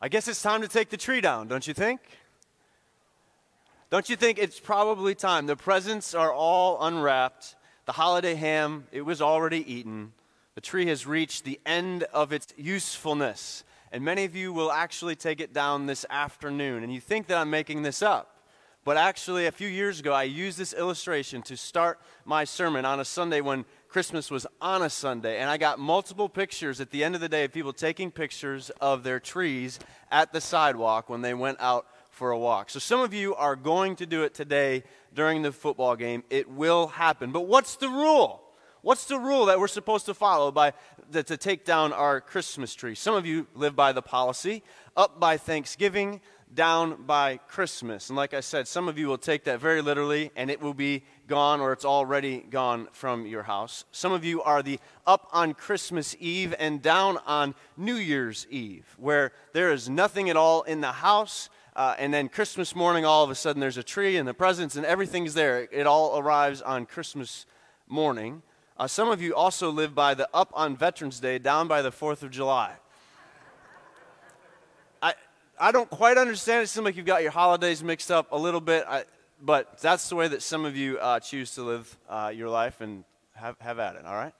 I guess it's time to take the tree down, don't you think? Don't you think it's probably time? The presents are all unwrapped. The holiday ham, it was already eaten. The tree has reached the end of its usefulness. And many of you will actually take it down this afternoon. And you think that I'm making this up. But actually, a few years ago, I used this illustration to start my sermon on a Sunday when Christmas was on a Sunday. And I got multiple pictures at the end of the day of people taking pictures of their trees at the sidewalk when they went out for a walk. So some of you are going to do it today during the football game. It will happen. But what's the rule? What's the rule that we're supposed to follow by to, to take down our Christmas tree? Some of you live by the policy up by Thanksgiving, down by Christmas. And like I said, some of you will take that very literally and it will be gone or it's already gone from your house. Some of you are the up on Christmas Eve and down on New Year's Eve, where there is nothing at all in the house. Uh, and then Christmas morning, all of a sudden, there's a tree and the presents and everything's there. It all arrives on Christmas morning. Uh, some of you also live by the up on Veterans Day, down by the 4th of July. I, I don't quite understand. It seems like you've got your holidays mixed up a little bit. I, but that's the way that some of you uh, choose to live uh, your life and have, have at it, all right?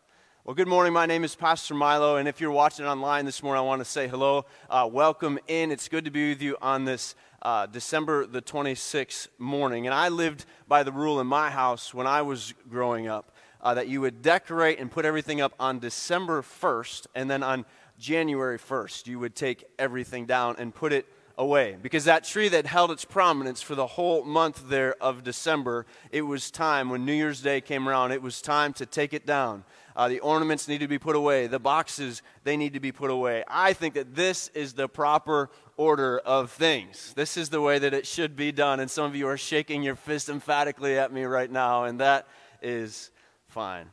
Well, good morning. My name is Pastor Milo, and if you're watching online this morning, I want to say hello. Uh, welcome in. It's good to be with you on this uh, December the 26th morning. And I lived by the rule in my house when I was growing up uh, that you would decorate and put everything up on December 1st, and then on January 1st, you would take everything down and put it away. Because that tree that held its prominence for the whole month there of December, it was time, when New Year's Day came around, it was time to take it down. Uh, the ornaments need to be put away. The boxes, they need to be put away. I think that this is the proper order of things. This is the way that it should be done. And some of you are shaking your fist emphatically at me right now, and that is fine.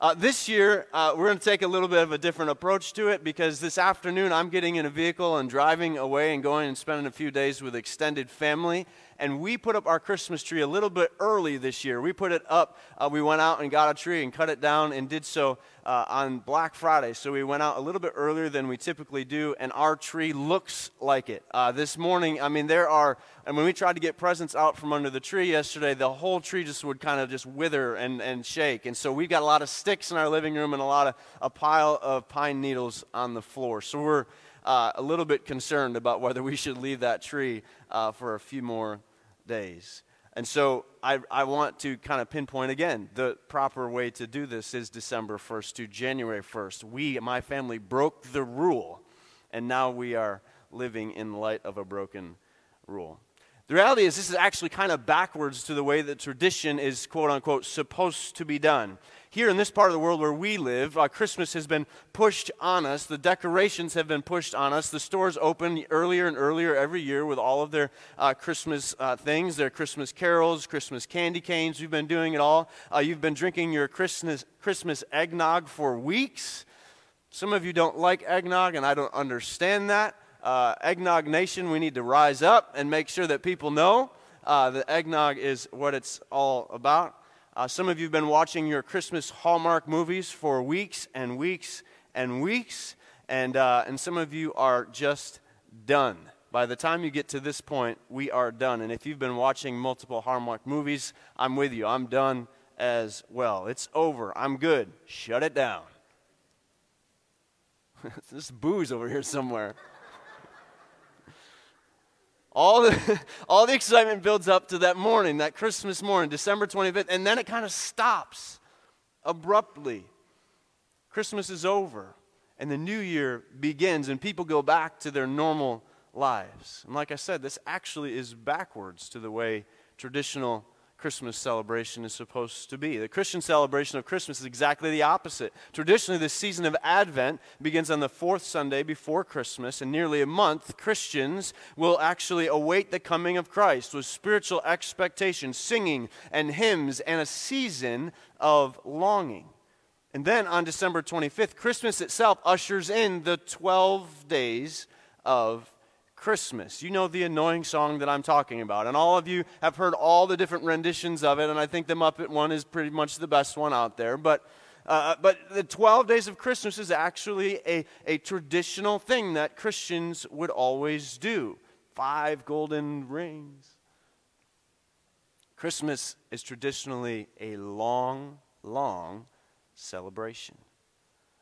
Uh, this year, uh, we're going to take a little bit of a different approach to it because this afternoon I'm getting in a vehicle and driving away and going and spending a few days with extended family and we put up our Christmas tree a little bit early this year. We put it up, uh, we went out and got a tree and cut it down and did so uh, on Black Friday. So we went out a little bit earlier than we typically do, and our tree looks like it. Uh, this morning, I mean, there are, and when we tried to get presents out from under the tree yesterday, the whole tree just would kind of just wither and, and shake. And so we've got a lot of sticks in our living room and a lot of, a pile of pine needles on the floor. So we're, uh, a little bit concerned about whether we should leave that tree uh, for a few more days. And so I, I want to kind of pinpoint again the proper way to do this is December 1st to January 1st. We, my family, broke the rule, and now we are living in light of a broken rule. The reality is, this is actually kind of backwards to the way that tradition is, quote unquote, supposed to be done here in this part of the world where we live, uh, Christmas has been pushed on us. The decorations have been pushed on us. The stores open earlier and earlier every year with all of their uh, Christmas uh, things, their Christmas carols, Christmas candy canes. We've been doing it all. Uh, you've been drinking your Christmas, Christmas eggnog for weeks. Some of you don't like eggnog, and I don't understand that. Uh, eggnog Nation, we need to rise up and make sure that people know uh, that eggnog is what it's all about. Uh, some of you have been watching your Christmas Hallmark movies for weeks and weeks and weeks, and, uh, and some of you are just done. By the time you get to this point, we are done. And if you've been watching multiple Hallmark movies, I'm with you. I'm done as well. It's over. I'm good. Shut it down. this booze over here somewhere all the, all the excitement builds up to that morning, that Christmas morning, December 25th, and then it kind of stops abruptly. Christmas is over, and the new year begins, and people go back to their normal lives. And like I said, this actually is backwards to the way traditional Christmas celebration is supposed to be. The Christian celebration of Christmas is exactly the opposite. Traditionally, the season of Advent begins on the fourth Sunday before Christmas, and nearly a month, Christians will actually await the coming of Christ with spiritual expectation, singing and hymns, and a season of longing. And then on December 25th, Christmas itself ushers in the 12 days of Christmas. You know the annoying song that I'm talking about. And all of you have heard all the different renditions of it, and I think the Muppet one is pretty much the best one out there. But Uh, but the 12 days of Christmas is actually a, a traditional thing that Christians would always do. Five golden rings. Christmas is traditionally a long, long celebration.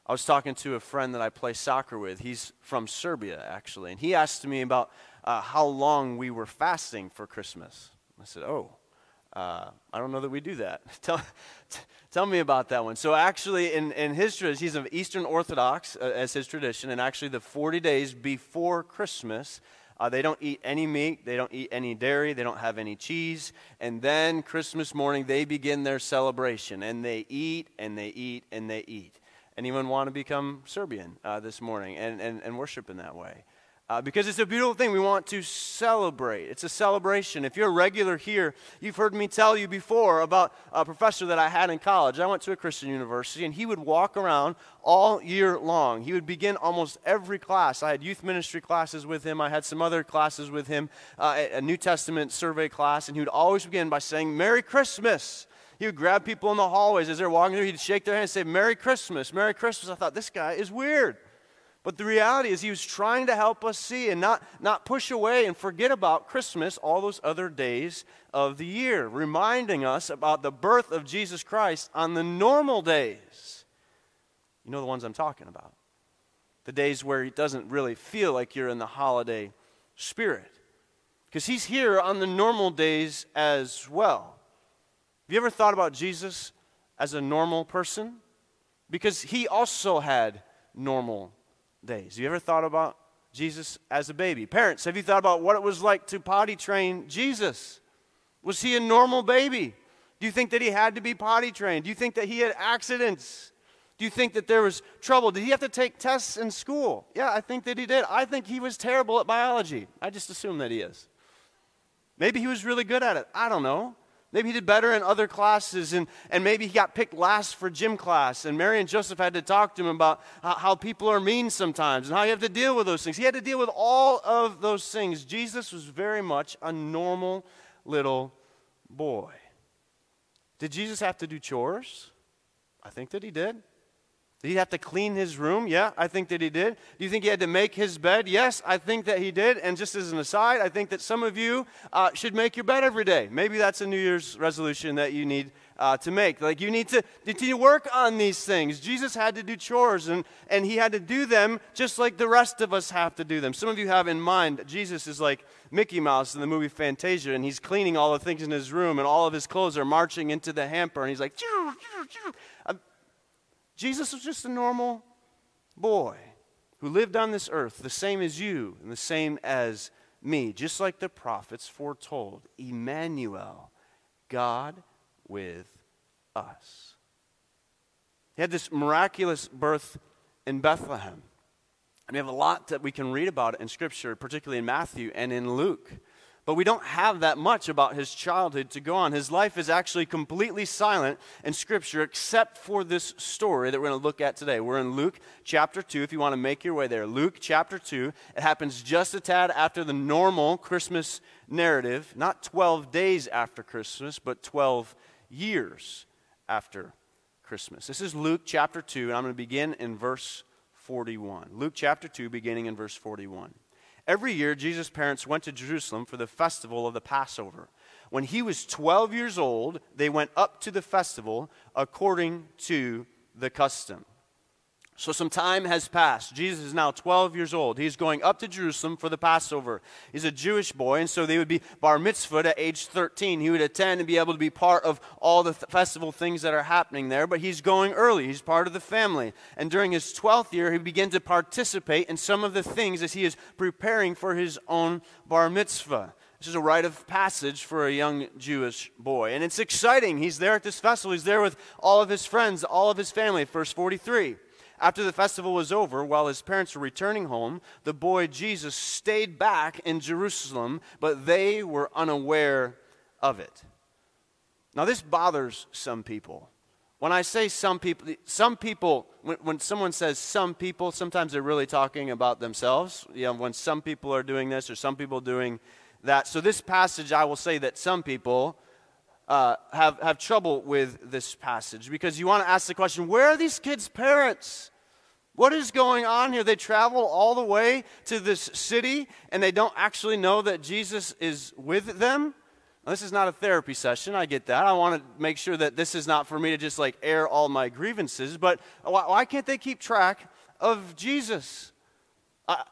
I was talking to a friend that I play soccer with. He's from Serbia, actually. And he asked me about uh, how long we were fasting for Christmas. I said, Oh, uh, I don't know that we do that. tell, t- tell me about that one. So, actually, in, in his tradition, he's of Eastern Orthodox uh, as his tradition. And actually, the 40 days before Christmas, uh, they don't eat any meat, they don't eat any dairy, they don't have any cheese. And then Christmas morning, they begin their celebration. And they eat and they eat and they eat. Anyone want to become Serbian uh, this morning and, and, and worship in that way? Uh, because it's a beautiful thing. We want to celebrate. It's a celebration. If you're a regular here, you've heard me tell you before about a professor that I had in college. I went to a Christian university, and he would walk around all year long. He would begin almost every class. I had youth ministry classes with him, I had some other classes with him, uh, a New Testament survey class, and he would always begin by saying, Merry Christmas. He would grab people in the hallways as they're walking through. He'd shake their hand and say, Merry Christmas, Merry Christmas. I thought, this guy is weird. But the reality is, he was trying to help us see and not, not push away and forget about Christmas, all those other days of the year, reminding us about the birth of Jesus Christ on the normal days. You know the ones I'm talking about. The days where it doesn't really feel like you're in the holiday spirit. Because he's here on the normal days as well. Have you ever thought about Jesus as a normal person? Because he also had normal days. Have you ever thought about Jesus as a baby? Parents, have you thought about what it was like to potty train Jesus? Was he a normal baby? Do you think that he had to be potty trained? Do you think that he had accidents? Do you think that there was trouble? Did he have to take tests in school? Yeah, I think that he did. I think he was terrible at biology. I just assume that he is. Maybe he was really good at it. I don't know. Maybe he did better in other classes, and, and maybe he got picked last for gym class. And Mary and Joseph had to talk to him about how, how people are mean sometimes and how you have to deal with those things. He had to deal with all of those things. Jesus was very much a normal little boy. Did Jesus have to do chores? I think that he did. Did he have to clean his room? Yeah, I think that he did. Do you think he had to make his bed? Yes, I think that he did. And just as an aside, I think that some of you uh, should make your bed every day. Maybe that's a New Year's resolution that you need uh, to make. Like you need to continue work on these things. Jesus had to do chores, and, and he had to do them just like the rest of us have to do them. Some of you have in mind Jesus is like Mickey Mouse in the movie Fantasia, and he's cleaning all the things in his room, and all of his clothes are marching into the hamper, and he's like, Jesus was just a normal boy who lived on this earth, the same as you and the same as me, just like the prophets foretold. Emmanuel, God with us. He had this miraculous birth in Bethlehem. And we have a lot that we can read about in Scripture, particularly in Matthew and in Luke. But we don't have that much about his childhood to go on. His life is actually completely silent in Scripture except for this story that we're going to look at today. We're in Luke chapter 2, if you want to make your way there. Luke chapter 2. It happens just a tad after the normal Christmas narrative, not 12 days after Christmas, but 12 years after Christmas. This is Luke chapter 2, and I'm going to begin in verse 41. Luke chapter 2, beginning in verse 41. Every year, Jesus' parents went to Jerusalem for the festival of the Passover. When he was 12 years old, they went up to the festival according to the custom. So some time has passed. Jesus is now 12 years old. He's going up to Jerusalem for the Passover. He's a Jewish boy, and so they would be bar mitzvah at age 13. He would attend and be able to be part of all the th- festival things that are happening there, but he's going early. He's part of the family. And during his 12th year, he began to participate in some of the things as he is preparing for his own bar mitzvah. This is a rite of passage for a young Jewish boy. And it's exciting. He's there at this festival. He's there with all of his friends, all of his family. Verse 43. After the festival was over, while his parents were returning home, the boy Jesus stayed back in Jerusalem, but they were unaware of it. Now, this bothers some people. When I say some people, some people, when, when, someone says some people, sometimes they're really talking about themselves. You know, when some people are doing this or some people doing that. So, this passage, I will say that some people uh, have, have trouble with this passage because you want to ask the question where are these kids' parents? What is going on here? They travel all the way to this city and they don't actually know that Jesus is with them. Now, this is not a therapy session. I get that. I want to make sure that this is not for me to just like air all my grievances, but why, why can't they keep track of Jesus? I,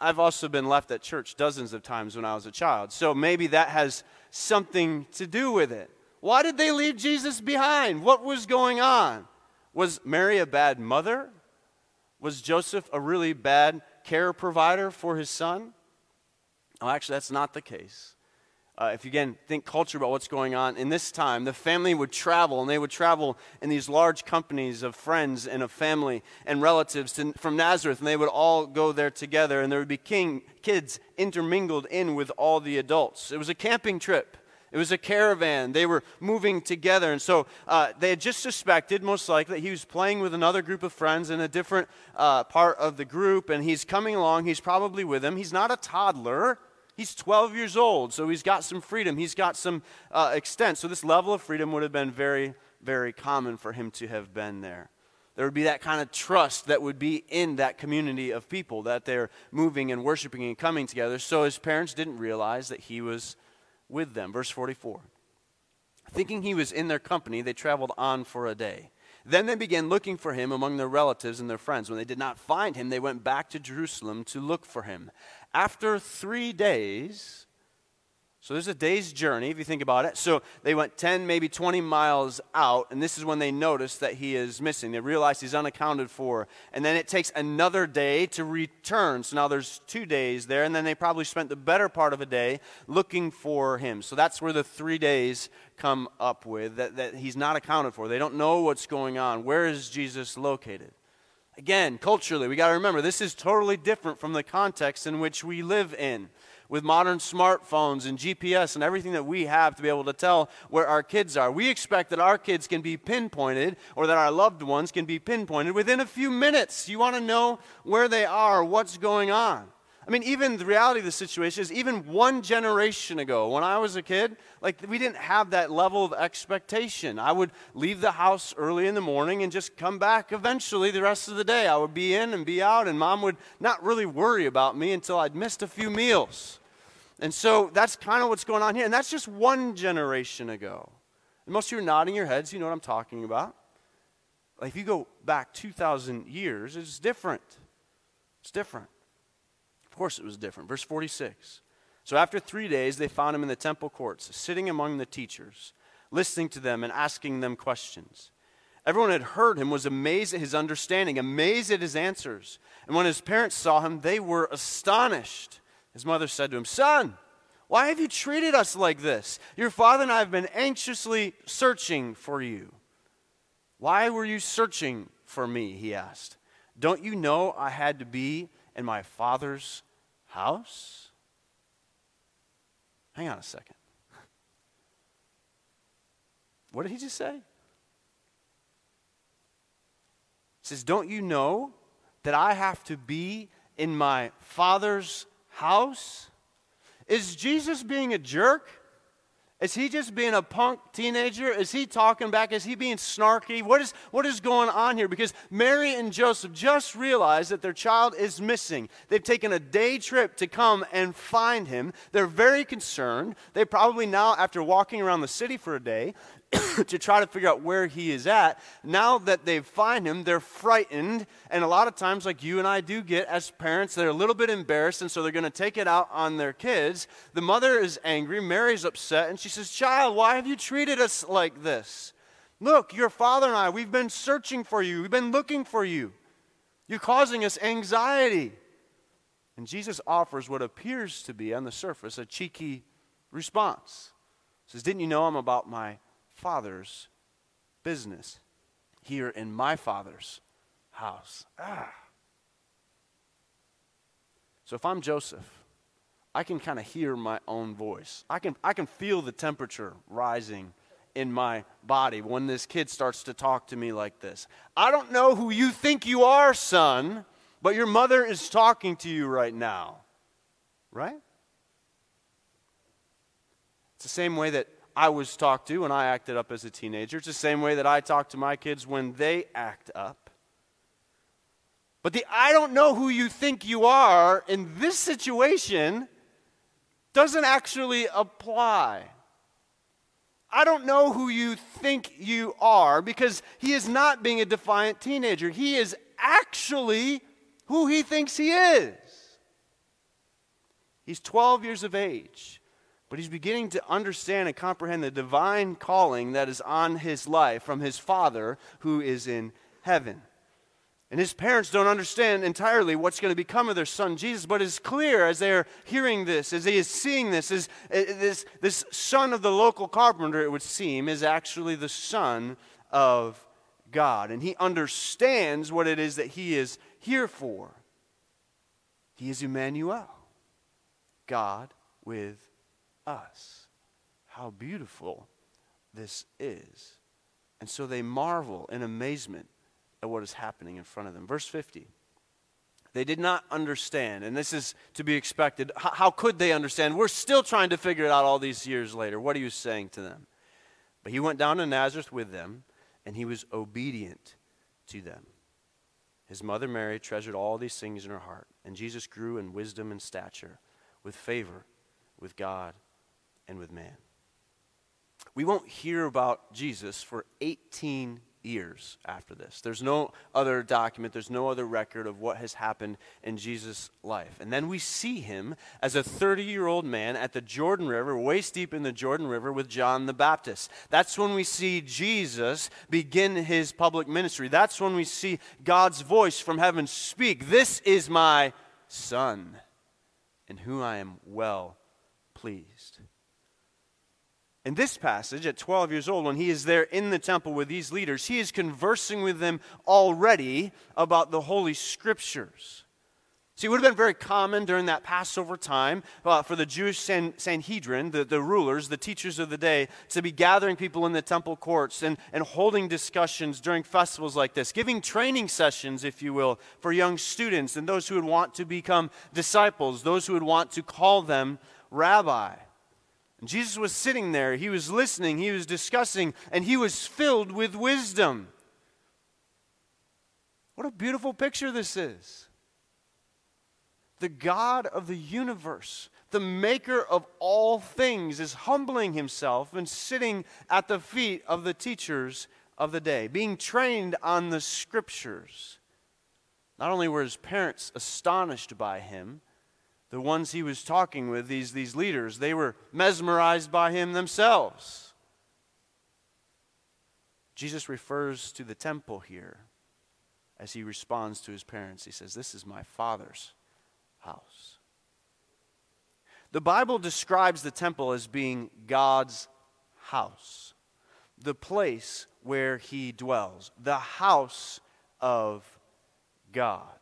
I've also been left at church dozens of times when I was a child, so maybe that has something to do with it. Why did they leave Jesus behind? What was going on? Was Mary a bad mother? Was Joseph a really bad care provider for his son? Oh, actually, that's not the case. Uh, if you again think culture about what's going on in this time, the family would travel, and they would travel in these large companies of friends and of family and relatives to, from Nazareth, and they would all go there together, and there would be king, kids intermingled in with all the adults. It was a camping trip. It was a caravan. They were moving together. And so uh, they had just suspected, most likely, that he was playing with another group of friends in a different uh, part of the group. And he's coming along. He's probably with them. He's not a toddler. He's 12 years old. So he's got some freedom. He's got some uh, extent. So this level of freedom would have been very, very common for him to have been there. There would be that kind of trust that would be in that community of people that they're moving and worshiping and coming together. So his parents didn't realize that he was with them. Verse 44. Thinking he was in their company, they traveled on for a day. Then they began looking for him among their relatives and their friends. When they did not find him, they went back to Jerusalem to look for him. After three days, so there's a day's journey if you think about it. So they went 10, maybe 20 miles out, and this is when they notice that he is missing. They realize he's unaccounted for. And then it takes another day to return. So now there's two days there, and then they probably spent the better part of a day looking for him. So that's where the three days come up with that, that he's not accounted for. They don't know what's going on. Where is Jesus located? Again, culturally, we got to remember this is totally different from the context in which we live in with modern smartphones and GPS and everything that we have to be able to tell where our kids are. We expect that our kids can be pinpointed or that our loved ones can be pinpointed within a few minutes. You want to know where they are, what's going on. I mean, even the reality of the situation is, even one generation ago, when I was a kid, like we didn't have that level of expectation. I would leave the house early in the morning and just come back eventually the rest of the day. I would be in and be out, and mom would not really worry about me until I'd missed a few meals. And so that's kind of what's going on here. And that's just one generation ago. And most of you are nodding your heads, you know what I'm talking about. Like if you go back 2,000 years, it's different. It's different. Of course, it was different. Verse 46. So after three days, they found him in the temple courts, sitting among the teachers, listening to them and asking them questions. Everyone had heard him, was amazed at his understanding, amazed at his answers. And when his parents saw him, they were astonished. His mother said to him, Son, why have you treated us like this? Your father and I have been anxiously searching for you. Why were you searching for me? He asked. Don't you know I had to be in my father's house? Hang on a second. What did he just say? He says, Don't you know that I have to be in my father's house? Is Jesus being a jerk? Is he just being a punk teenager? Is he talking back? Is he being snarky? What is, what is going on here? Because Mary and Joseph just realized that their child is missing. They've taken a day trip to come and find him. They're very concerned. They probably now, after walking around the city for a day, to try to figure out where he is at. Now that they find him, they're frightened. And a lot of times, like you and I do get as parents, they're a little bit embarrassed, and so they're going to take it out on their kids. The mother is angry, Mary's upset, and she says, Child, why have you treated us like this? Look, your father and I, we've been searching for you, we've been looking for you. You're causing us anxiety. And Jesus offers what appears to be, on the surface, a cheeky response. He says, Didn't you know I'm about my Father's business here in my Father's house. Ah. So if I'm Joseph, I can kind of hear my own voice. I can, I can feel the temperature rising in my body when this kid starts to talk to me like this. I don't know who you think you are, son, but your mother is talking to you right now. Right? It's the same way that I was talked to when I acted up as a teenager. It's the same way that I talk to my kids when they act up. But the I don't know who you think you are in this situation doesn't actually apply. I don't know who you think you are because he is not being a defiant teenager. He is actually who he thinks he is. He's 12 years of age, but he's beginning to understand and comprehend the divine calling that is on his life from his Father who is in heaven. And his parents don't understand entirely what's going to become of their son Jesus, but it's clear as they're hearing this, as he is seeing this, is uh, this, this son of the local carpenter, it would seem, is actually the son of God. And he understands what it is that he is here for. He is Emmanuel, God with us. How beautiful this is. And so they marvel in amazement at what is happening in front of them. Verse 50. They did not understand, and this is to be expected. How, how could they understand? We're still trying to figure it out all these years later. What are you saying to them? But he went down to Nazareth with them, and he was obedient to them. His mother Mary treasured all these things in her heart, and Jesus grew in wisdom and stature, with favor with God and with man. We won't hear about Jesus for 18 years after this. There's no other document, there's no other record of what has happened in Jesus' life. And then we see him as a 30 year old man at the Jordan River, waist deep in the Jordan River with John the Baptist. That's when we see Jesus begin his public ministry. That's when we see God's voice from heaven speak This is my Son, in whom I am well pleased. In this passage, at 12 years old, when he is there in the temple with these leaders, he is conversing with them already about the Holy Scriptures. See, it would have been very common during that Passover time uh, for the Jewish San- Sanhedrin, the, the rulers, the teachers of the day, to be gathering people in the temple courts and, and holding discussions during festivals like this, giving training sessions, if you will, for young students and those who would want to become disciples, those who would want to call them rabbi. And Jesus was sitting there, he was listening, he was discussing, and he was filled with wisdom. What a beautiful picture this is. The God of the universe, the maker of all things, is humbling himself and sitting at the feet of the teachers of the day, being trained on the scriptures. Not only were his parents astonished by him, the ones he was talking with, these, these leaders, they were mesmerized by him themselves. Jesus refers to the temple here as he responds to his parents. He says, This is my Father's house. The Bible describes the temple as being God's house, the place where he dwells, the house of God.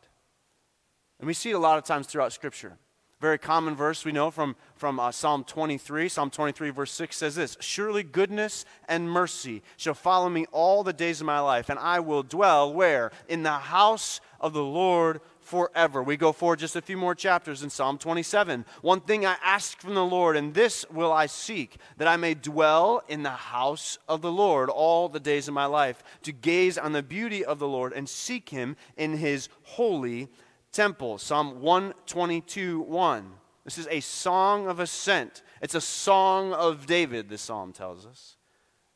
And we see it a lot of times throughout Scripture. Very common verse we know from, from uh, Psalm 23. Psalm 23, verse 6 says this Surely goodness and mercy shall follow me all the days of my life, and I will dwell where? In the house of the Lord forever. We go forward just a few more chapters in Psalm 27. One thing I ask from the Lord, and this will I seek, that I may dwell in the house of the Lord all the days of my life, to gaze on the beauty of the Lord and seek him in his holy temple. Psalm 122 1. This is a song of ascent. It's a song of David, the psalm tells us.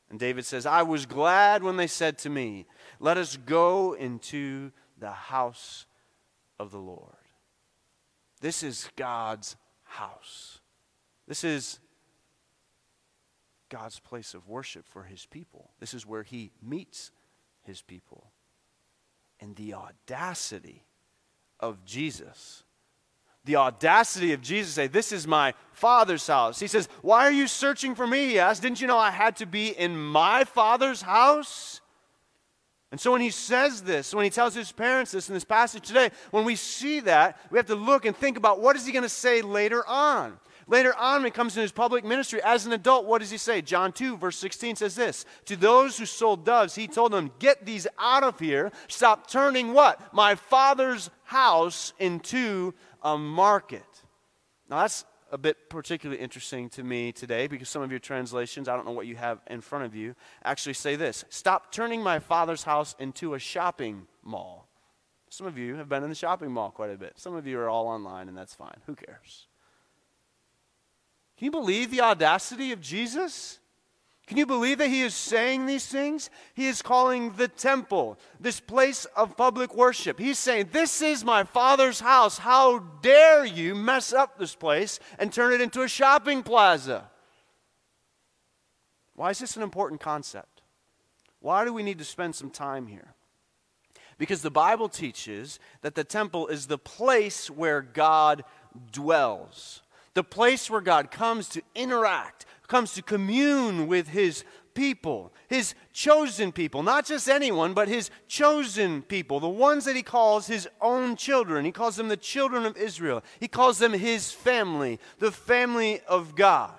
And David says, I was glad when they said to me, Let us go into the house of the Lord. This is God's house. This is God's place of worship for his people. This is where he meets his people. And the audacity of Jesus. The audacity of Jesus say, This is my Father's house. He says, Why are you searching for me? He asked, Didn't you know I had to be in my Father's house? And so when he says this, when he tells his parents this in this passage today, when we see that, we have to look and think about what is he going to say later on. Later on, when he comes in his public ministry as an adult, what does he say? John 2, verse 16 says this To those who sold doves, he told them, Get these out of here. Stop turning what? My father's house into a market. Now, that's a bit particularly interesting to me today because some of your translations, I don't know what you have in front of you, actually say this Stop turning my father's house into a shopping mall. Some of you have been in the shopping mall quite a bit. Some of you are all online, and that's fine. Who cares? Can you believe the audacity of Jesus? Can you believe that he is saying these things? He is calling the temple, this place of public worship. He's saying, This is my father's house. How dare you mess up this place and turn it into a shopping plaza? Why is this an important concept? Why do we need to spend some time here? Because the Bible teaches that the temple is the place where God dwells, the place where God comes to interact comes to commune with his people, his chosen people, not just anyone, but his chosen people, the ones that he calls his own children. He calls them the children of Israel. He calls them his family, the family of God.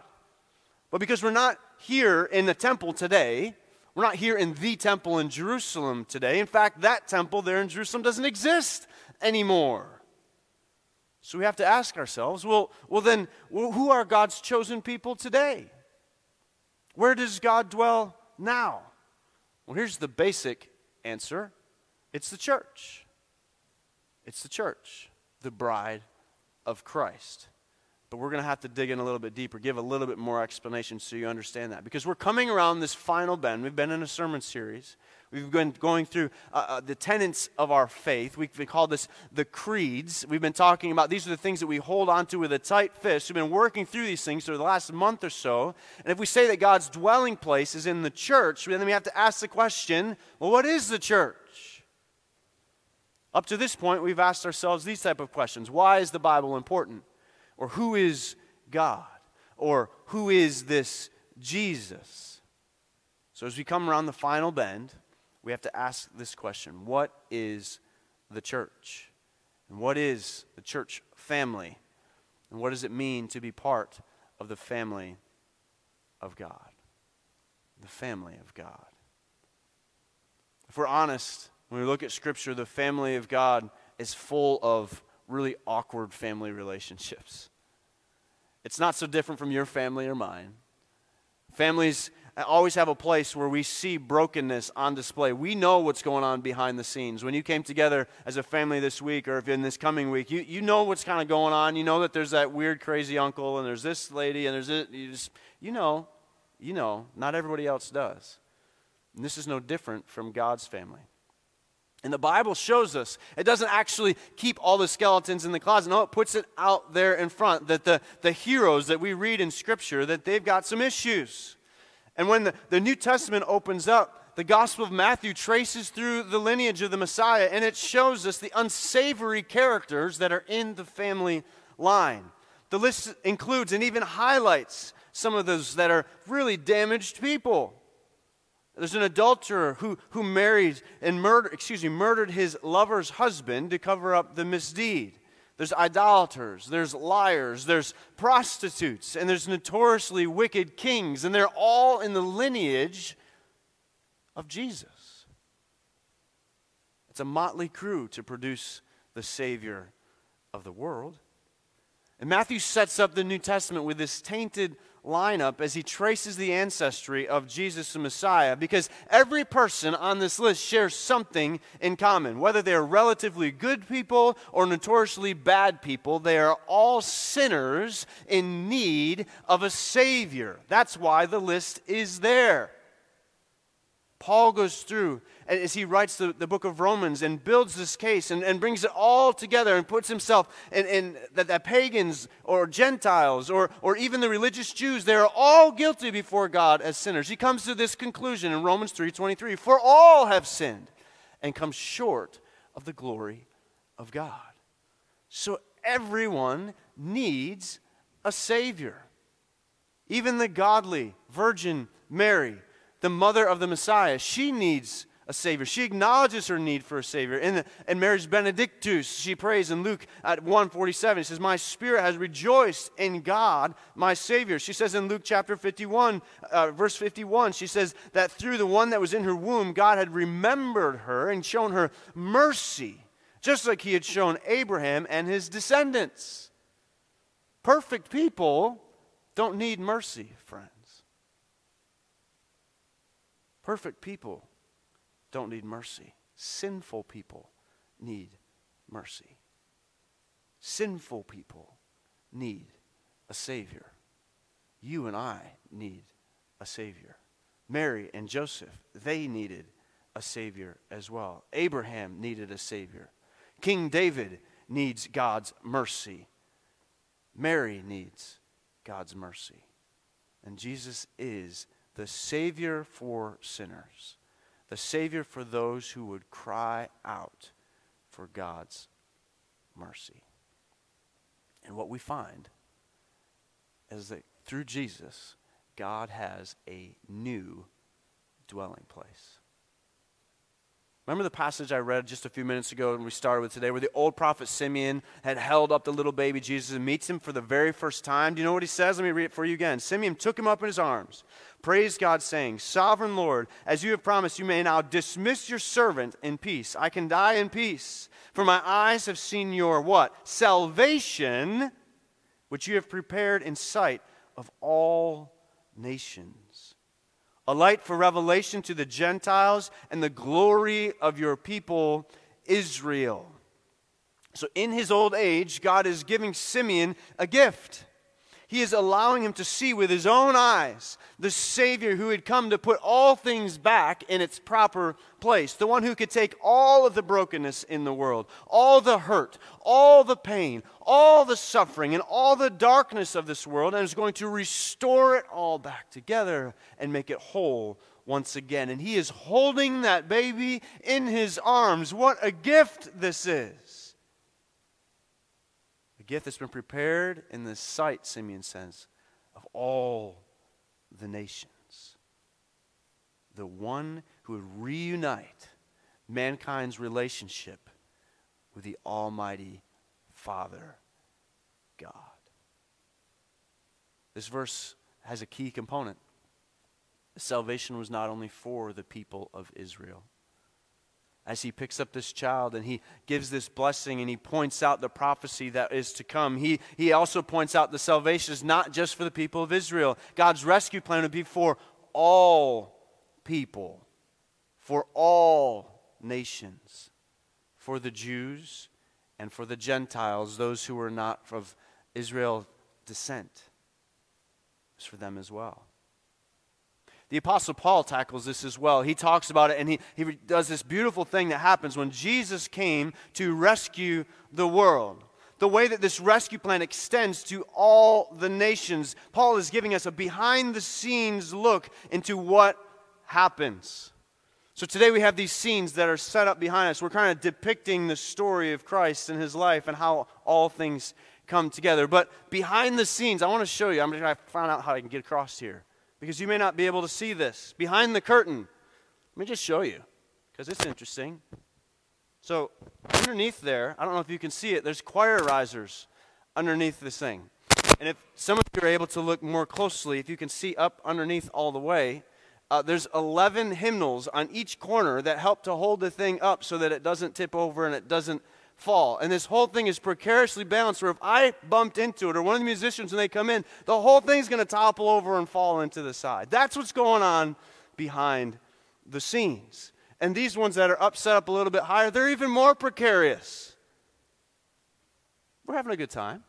But because we're not here in the temple today, we're not here in the temple in Jerusalem today. In fact, that temple there in Jerusalem doesn't exist anymore. So we have to ask ourselves well, well then, who are God's chosen people today? Where does God dwell now? Well, here's the basic answer it's the church. It's the church, the bride of Christ. But we're going to have to dig in a little bit deeper, give a little bit more explanation so you understand that. Because we're coming around this final bend. We've been in a sermon series. We've been going through uh, uh, the tenets of our faith. We, we call this the creeds. We've been talking about these are the things that we hold on to with a tight fist. We've been working through these things for the last month or so. And if we say that God's dwelling place is in the church, then we have to ask the question well, what is the church? Up to this point, we've asked ourselves these type of questions Why is the Bible important? Or who is God? Or who is this Jesus? So as we come around the final bend, we have to ask this question What is the church? And what is the church family? And what does it mean to be part of the family of God? The family of God. If we're honest, when we look at Scripture, the family of God is full of really awkward family relationships. It's not so different from your family or mine. Families always have a place where we see brokenness on display. We know what's going on behind the scenes. When you came together as a family this week or if in this coming week, you, you know what's kind of going on. You know that there's that weird, crazy uncle and there's this lady and there's this. You, just, you know, you know. Not everybody else does. And this is no different from God's family. And the Bible shows us it doesn't actually keep all the skeletons in the closet. No, it puts it out there in front that the, the heroes that we read in Scripture, that they've got some issues. And when the, the New Testament opens up, the Gospel of Matthew traces through the lineage of the Messiah and it shows us the unsavory characters that are in the family line. The list includes and even highlights some of those that are really damaged people. There's an adulterer who, who married and murdered, excuse me, murdered his lover's husband to cover up the misdeed. There's idolaters, there's liars, there's prostitutes, and there's notoriously wicked kings, and they're all in the lineage of Jesus. It's a motley crew to produce the Savior of the world. And Matthew sets up the New Testament with this tainted lineup as he traces the ancestry of Jesus the Messiah because every person on this list shares something in common. Whether they are relatively good people or notoriously bad people, they are all sinners in need of a Savior. That's why the list is there. Paul goes through as he writes the, the book of Romans and builds this case and, and brings it all together and puts himself in, in that, that pagans or Gentiles or, or even the religious Jews, they're all guilty before God as sinners. He comes to this conclusion in Romans 3.23, for all have sinned and come short of the glory of God. So everyone needs a Savior. Even the godly Virgin Mary the mother of the Messiah, she needs a Savior. She acknowledges her need for a Savior. In, the, in Mary's Benedictus, she prays in Luke at 147, she says, My spirit has rejoiced in God, my Savior. She says in Luke chapter 51, uh, verse 51, she says that through the one that was in her womb, God had remembered her and shown her mercy, just like he had shown Abraham and his descendants. Perfect people don't need mercy, friends. Perfect people don't need mercy. Sinful people need mercy. Sinful people need a Savior. You and I need a Savior. Mary and Joseph, they needed a Savior as well. Abraham needed a Savior. King David needs God's mercy. Mary needs God's mercy. And Jesus is the Savior for sinners, the Savior for those who would cry out for God's mercy. And what we find is that through Jesus, God has a new dwelling place. Remember the passage I read just a few minutes ago and we started with today, where the old prophet Simeon had held up the little baby Jesus and meets him for the very first time? Do you know what he says? Let me read it for you again. Simeon took him up in his arms, praised God, saying, Sovereign Lord, as you have promised, you may now dismiss your servant in peace. I can die in peace, for my eyes have seen your what? Salvation, which you have prepared in sight of all nations a light for revelation to the Gentiles, and the glory of your people, Israel. So, in his old age, God is giving Simeon a gift. He is allowing him to see with his own eyes the Savior who had come to put all things back in its proper place. The one who could take all of the brokenness in the world, all the hurt, all the pain, all the suffering, and all the darkness of this world, and is going to restore it all back together and make it whole once again. And he is holding that baby in his arms. What a gift this is! Gift that's been prepared in the sight, Simeon says, of all the nations. The one who would reunite mankind's relationship with the Almighty Father God. This verse has a key component. Salvation was not only for the people of Israel as he picks up this child and he gives this blessing and he points out the prophecy that is to come. He, he also points out the salvation is not just for the people of Israel. God's rescue plan would be for all people, for all nations, for the Jews and for the Gentiles, those who were not of Israel descent. It's for them as well. The Apostle Paul tackles this as well. He talks about it and he, he does this beautiful thing that happens when Jesus came to rescue the world. The way that this rescue plan extends to all the nations. Paul is giving us a behind the scenes look into what happens. So today we have these scenes that are set up behind us. We're kind of depicting the story of Christ and his life and how all things come together. But behind the scenes, I want to show you. I'm going to try to find out how I can get across here because you may not be able to see this. Behind the curtain, let me just show you because it's interesting. So, underneath there, I don't know if you can see it, there's choir risers underneath this thing. And if some of you are able to look more closely, if you can see up underneath all the way, uh, there's 11 hymnals on each corner that help to hold the thing up so that it doesn't tip over and it doesn't fall. And this whole thing is precariously balanced where if I bumped into it or one of the musicians when they come in, the whole thing's going to topple over and fall into the side. That's what's going on behind the scenes. And these ones that are up set up a little bit higher, they're even more precarious. We're having a good time.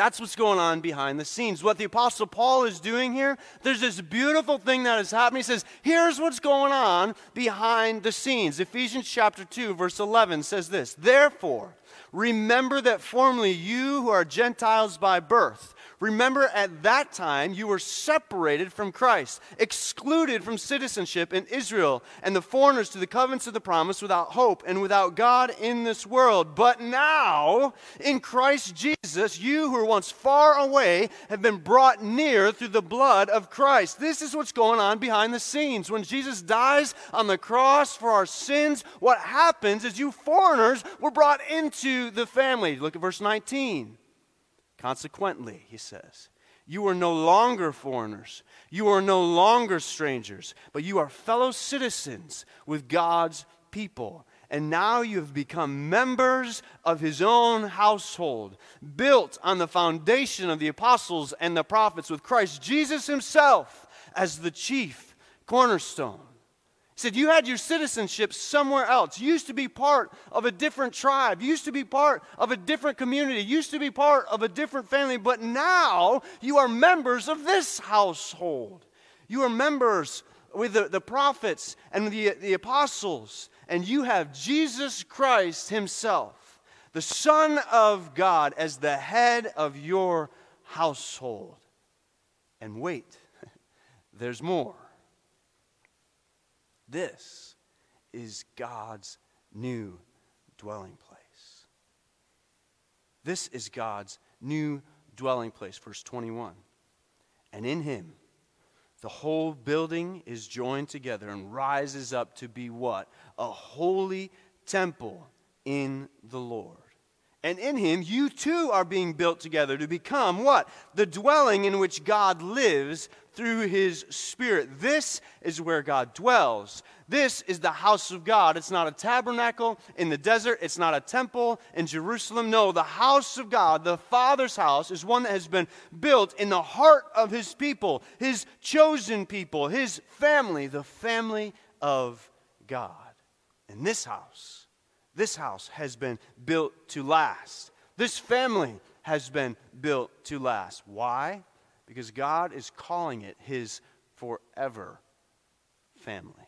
That's what's going on behind the scenes. What the Apostle Paul is doing here, there's this beautiful thing that is happening. He says, Here's what's going on behind the scenes. Ephesians chapter 2, verse 11 says this Therefore, remember that formerly you who are Gentiles by birth, Remember, at that time, you were separated from Christ, excluded from citizenship in Israel, and the foreigners to the covenants of the promise without hope and without God in this world. But now, in Christ Jesus, you who were once far away have been brought near through the blood of Christ. This is what's going on behind the scenes. When Jesus dies on the cross for our sins, what happens is you foreigners were brought into the family. Look at verse 19. Consequently, he says, you are no longer foreigners. You are no longer strangers, but you are fellow citizens with God's people and now you have become members of his own household, built on the foundation of the apostles and the prophets, with Christ Jesus himself as the chief cornerstone. Said, You had your citizenship somewhere else. You used to be part of a different tribe. You used to be part of a different community. You used to be part of a different family. But now you are members of this household. You are members with the, the prophets and the, the apostles and you have Jesus Christ Himself, the Son of God, as the head of your household. And wait, there's more. This is God's new dwelling place. This is God's new dwelling place, verse 21. And in Him, the whole building is joined together and rises up to be what? A holy temple in the Lord. And in him, you too are being built together to become what? The dwelling in which God lives through his Spirit. This is where God dwells. This is the house of God. It's not a tabernacle in the desert, it's not a temple in Jerusalem. No, the house of God, the Father's house, is one that has been built in the heart of his people, his chosen people, his family, the family of God. And this house, this house has been built to last. This family has been built to last. Why? Because God is calling it his forever family.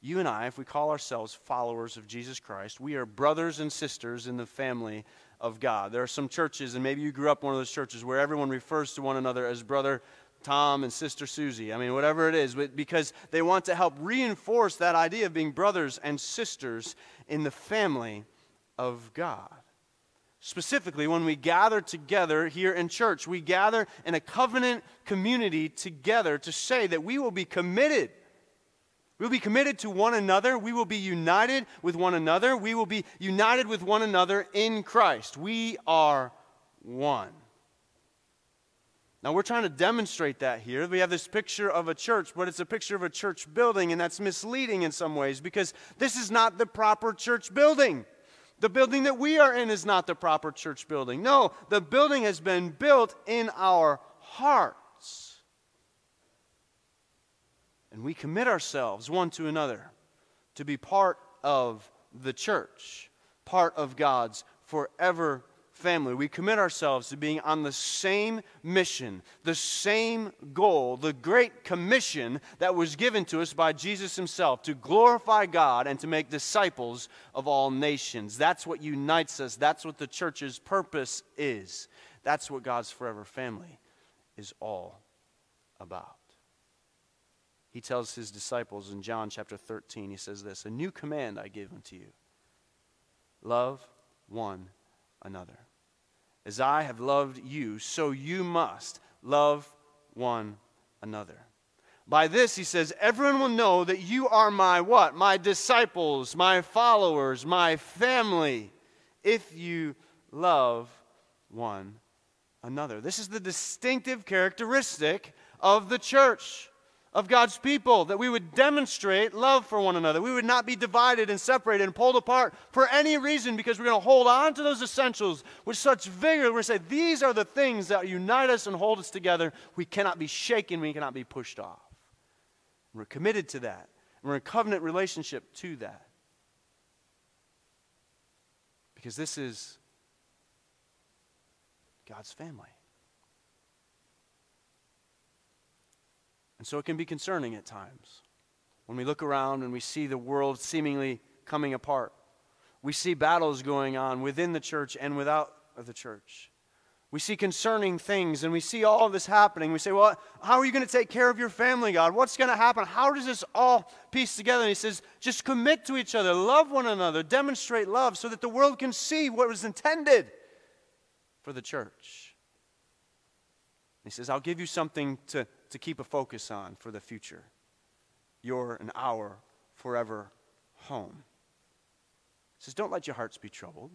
You and I, if we call ourselves followers of Jesus Christ, we are brothers and sisters in the family of God. There are some churches, and maybe you grew up in one of those churches where everyone refers to one another as brother Tom and sister Susie. I mean, whatever it is, because they want to help reinforce that idea of being brothers and sisters in the family of God. Specifically, when we gather together here in church, we gather in a covenant community together to say that we will be committed. We'll be committed to one another. We will be united with one another. We will be united with one another in Christ. We are one. Now, we're trying to demonstrate that here. We have this picture of a church, but it's a picture of a church building, and that's misleading in some ways because this is not the proper church building. The building that we are in is not the proper church building. No, the building has been built in our hearts. And we commit ourselves one to another to be part of the church, part of God's forever family, we commit ourselves to being on the same mission, the same goal, the great commission that was given to us by Jesus himself to glorify God and to make disciples of all nations. That's what unites us. That's what the church's purpose is. That's what God's forever family is all about. He tells his disciples in John chapter 13, he says this A new command I give unto you love one another. As I have loved you, so you must love one another. By this, he says, everyone will know that you are my what? My disciples, my followers, my family, if you love one another. This is the distinctive characteristic of the church of God's people, that we would demonstrate love for one another. We would not be divided and separated and pulled apart for any reason because we're going to hold on to those essentials with such vigor. We're going to say, These are the things that unite us and hold us together. We cannot be shaken, we cannot be pushed off. We're committed to that. We're in covenant relationship to that. Because this is God's family. And so it can be concerning at times when we look around and we see the world seemingly coming apart. We see battles going on within the church and without the church. We see concerning things and we see all of this happening. We say, Well, how are you going to take care of your family, God? What's going to happen? How does this all piece together? And he says, Just commit to each other, love one another, demonstrate love so that the world can see what was intended for the church. He says, I'll give you something to to keep a focus on for the future You're an hour forever home. He says, Don't let your hearts be troubled.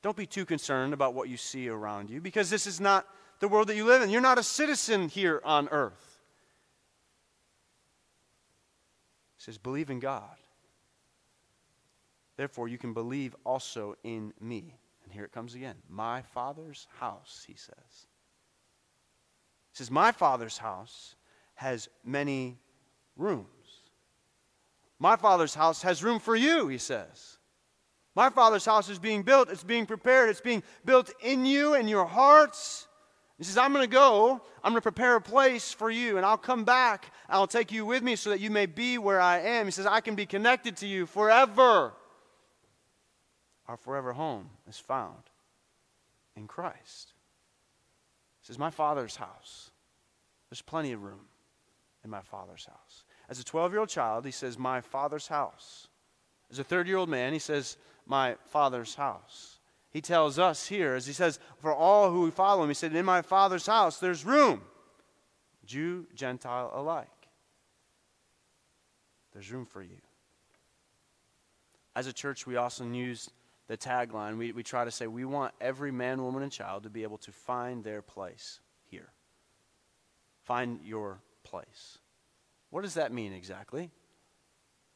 Don't be too concerned about what you see around you because this is not the world that you live in. You're not a citizen here on earth. He says, Believe in God. Therefore, you can believe also in me. And here it comes again. My Father's house, he says. He says, My Father's house has many rooms. My Father's house has room for you, he says. My Father's house is being built, it's being prepared, it's being built in you and your hearts. He says, I'm going to go, I'm going to prepare a place for you, and I'll come back, I'll take you with me so that you may be where I am. He says, I can be connected to you forever. Our forever home is found in Christ. Says, My Father's house. There's plenty of room in my Father's house. As a 12 year old child, he says, My Father's house. As a 30 year old man, he says, My Father's house. He tells us here, as he says, For all who follow him, he said, In my Father's house, there's room. Jew, Gentile alike. There's room for you. As a church, we also use the tagline. We, we try to say, We want every man, woman, and child to be able to find their place here. Find your place. What does that mean exactly?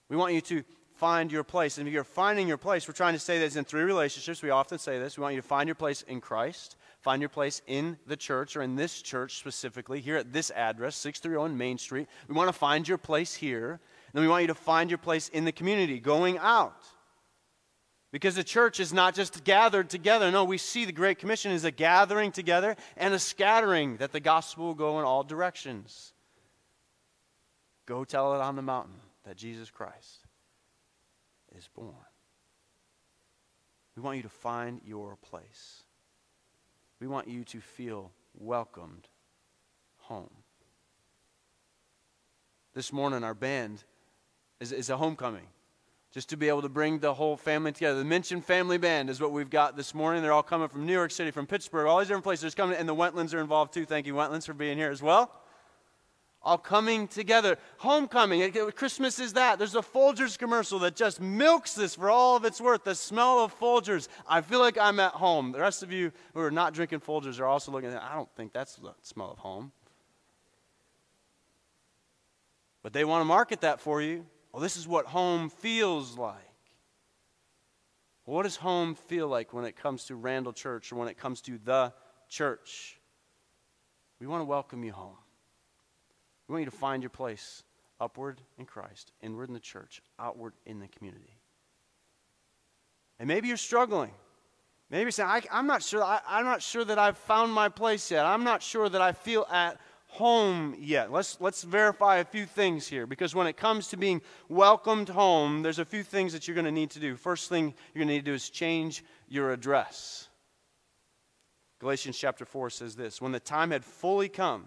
We want you to find your place. And if you're finding your place, we're trying to say this in three relationships. We often say this. We want you to find your place in Christ, find your place in the church, or in this church specifically, here at this address, 630 Main Street. We want to find your place here. And then we want you to find your place in the community, going out. Because the church is not just gathered together. No, we see the Great Commission as a gathering together and a scattering, that the gospel will go in all directions. Go tell it on the mountain that Jesus Christ is born. We want you to find your place. We want you to feel welcomed home. This morning, our band is, is a homecoming. Just to be able to bring the whole family together. The Mention Family Band is what we've got this morning. They're all coming from New York City, from Pittsburgh, all these different places. They're coming, and the Wentlands are involved too. Thank you, Wentlands, for being here as well all coming together. Homecoming, Christmas is that. There's a Folgers commercial that just milks this for all of its worth. The smell of Folgers. I feel like I'm at home. The rest of you who are not drinking Folgers are also looking at I don't think that's the smell of home. But they want to market that for you. Well, this is what home feels like. What does home feel like when it comes to Randall Church or when it comes to the church? We want to welcome you home. We want you to find your place upward in Christ, inward in the church, outward in the community. And maybe you're struggling. Maybe you're saying, I, am not sure, I, I'm not sure that I've found my place yet. I'm not sure that I feel at home yet. Let's, let's verify a few things here because when it comes to being welcomed home, there's a few things that you're going to need to do. First thing you're going to need to do is change your address. Galatians chapter 4 says this When the time had fully come,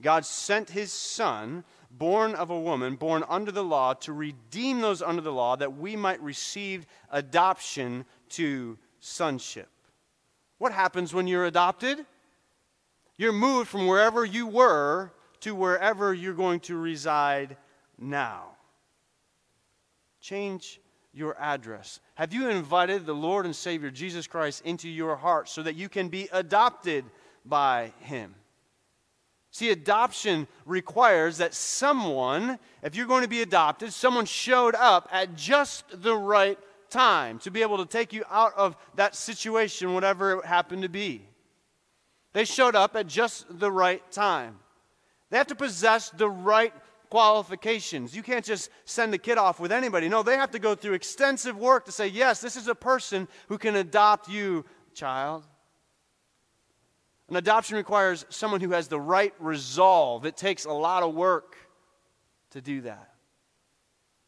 God sent his son, born of a woman, born under the law, to redeem those under the law that we might receive adoption to sonship. What happens when you're adopted? You're moved from wherever you were to wherever you're going to reside now. Change your address. Have you invited the Lord and Savior Jesus Christ into your heart so that you can be adopted by Him? See, adoption requires that someone, if you're going to be adopted, someone showed up at just the right time to be able to take you out of that situation, whatever it happened to be. They showed up at just the right time. They have to possess the right qualifications. You can't just send a kid off with anybody. No, they have to go through extensive work to say, yes, this is a person who can adopt you, child. An adoption requires someone who has the right resolve. It takes a lot of work to do that.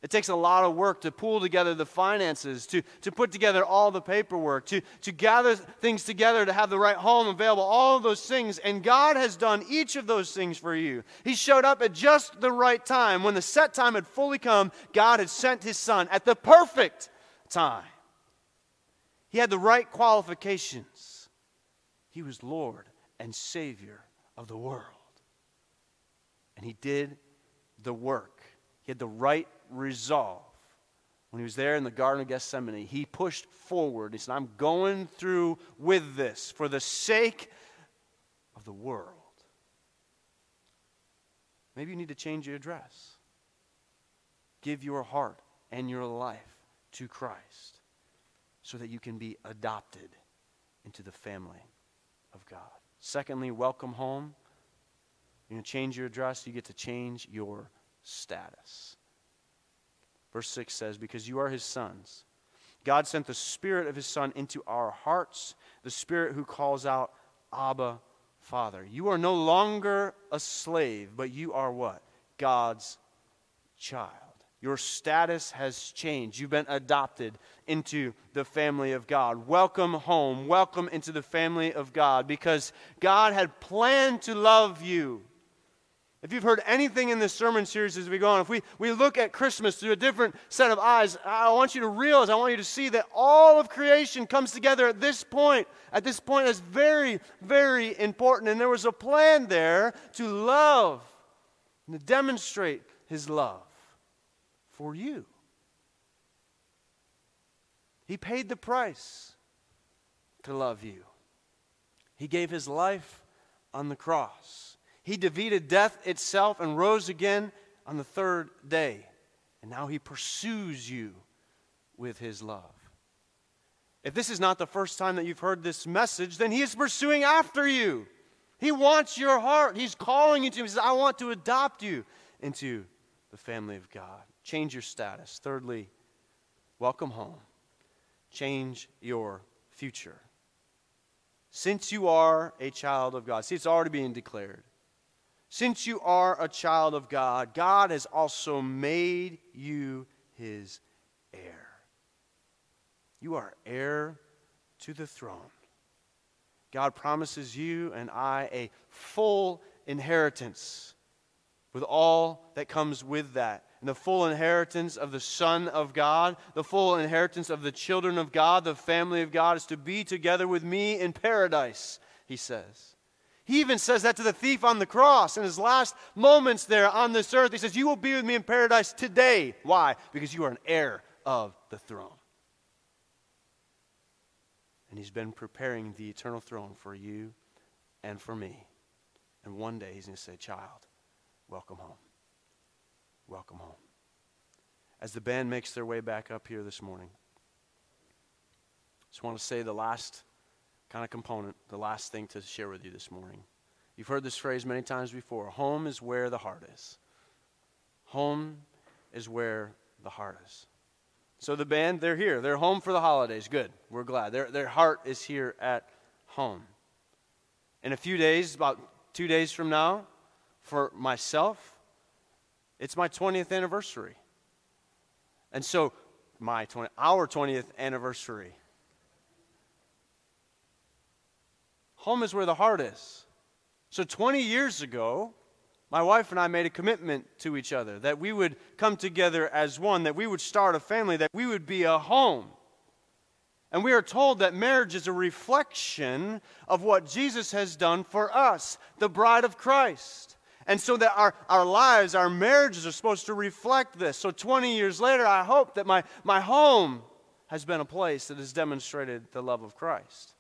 It takes a lot of work to pull together the finances, to, to put together all the paperwork, to, to gather things together to have the right home available, all of those things. And God has done each of those things for you. He showed up at just the right time. When the set time had fully come, God had sent His Son at the perfect time. He had the right qualifications. He was Lord and Savior of the world. And he did the work. He had the right resolve. When he was there in the Garden of Gethsemane, he pushed forward. He said, I'm going through with this for the sake of the world. Maybe you need to change your address. Give your heart and your life to Christ so that you can be adopted into the family of God. Secondly, welcome home. You're going to change your address, you get to change your status. Verse 6 says, Because you are his sons. God sent the Spirit of his Son into our hearts, the Spirit who calls out, Abba, Father. You are no longer a slave, but you are what? God's child. Your status has changed. You've been adopted into the family of God. Welcome home. Welcome into the family of God because God had planned to love you. If you've heard anything in this sermon series as we go on, if we, we look at Christmas through a different set of eyes, I want you to realize, I want you to see that all of creation comes together at this point. At this point, is very, very important. And there was a plan there to love and to demonstrate his love for you. He paid the price to love you. He gave his life on the cross. He defeated death itself and rose again on the third day. And now he pursues you with his love. If this is not the first time that you've heard this message, then he is pursuing after you. He wants your heart. He's calling you to him. He says, I want to adopt you into the family of God. Change your status. Thirdly, welcome home. Change your future. Since you are a child of God, see, it's already being declared. Since you are a child of God, God has also made you his heir. You are heir to the throne. God promises you and I a full inheritance with all that comes with that and the full inheritance of the Son of God, the full inheritance of the children of God, the family of God, is to be together with me in paradise, he says. He even says that to the thief on the cross in his last moments there on this earth. He says, You will be with me in paradise today. Why? Because you are an heir of the throne. And he's been preparing the eternal throne for you and for me. And one day he's going to say, Child, welcome home. Welcome home. As the band makes their way back up here this morning, I just want to say the last kind of component, the last thing to share with you this morning. You've heard this phrase many times before home is where the heart is. Home is where the heart is. So the band, they're here. They're home for the holidays. Good. We're glad. Their, their heart is here at home. In a few days, about two days from now, for myself, it's my 20th anniversary. And so, my 20, our 20th anniversary. Home is where the heart is. So, 20 years ago, my wife and I made a commitment to each other that we would come together as one, that we would start a family, that we would be a home. And we are told that marriage is a reflection of what Jesus has done for us, the bride of Christ. And so that our, our lives, our marriages are supposed to reflect this. So 20 years later, I hope that my, my home has been a place that has demonstrated the love of Christ.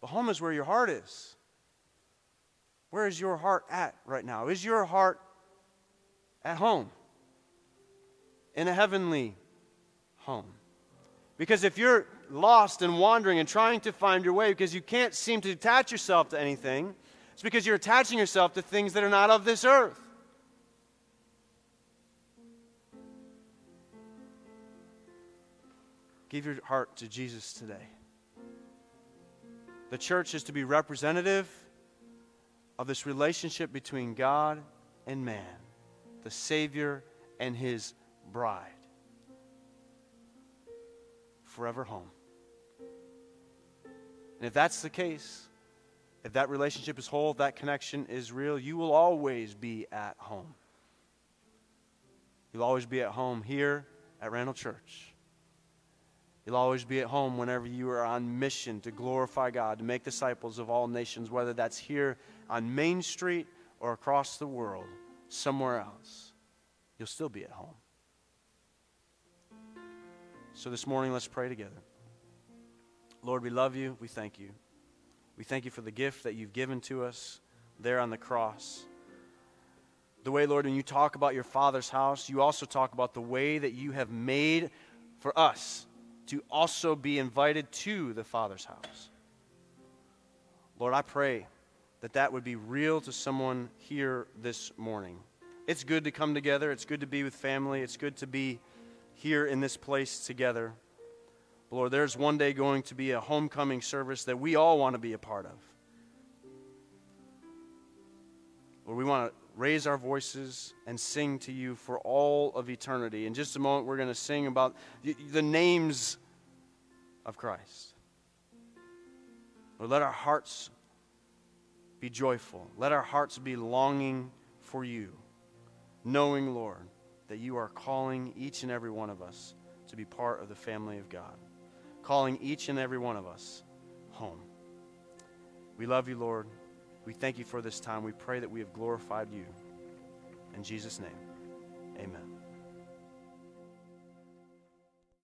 But home is where your heart is. Where is your heart at right now? Is your heart at home? In a heavenly home? Because if you're lost and wandering and trying to find your way because you can't seem to attach yourself to anything, it's because you're attaching yourself to things that are not of this earth. Give your heart to Jesus today. The church is to be representative of this relationship between God and man, the Savior and his bride. Forever home. And if that's the case, if that relationship is whole, that connection is real, you will always be at home. You'll always be at home here at Randall Church. You'll always be at home whenever you are on mission to glorify God, to make disciples of all nations, whether that's here on Main Street or across the world, somewhere else. You'll still be at home. So this morning, let's pray together. Lord, we love you. We thank you. We thank you for the gift that you've given to us there on the cross. The way, Lord, when you talk about your Father's house, you also talk about the way that you have made for us to also be invited to the Father's house. Lord, I pray that that would be real to someone here this morning. It's good to come together, it's good to be with family, it's good to be here in this place together. But Lord, there's one day going to be a homecoming service that we all want to be a part of. Lord, we want to raise our voices and sing to you for all of eternity. In just a moment, we're going to sing about the names of Christ. Lord, let our hearts be joyful. Let our hearts be longing for you, knowing, Lord, that you are calling each and every one of us to be part of the family of God, calling each and every one of us home. We love you, Lord. We thank you for this time. We pray that we have glorified you. In Jesus' name, amen.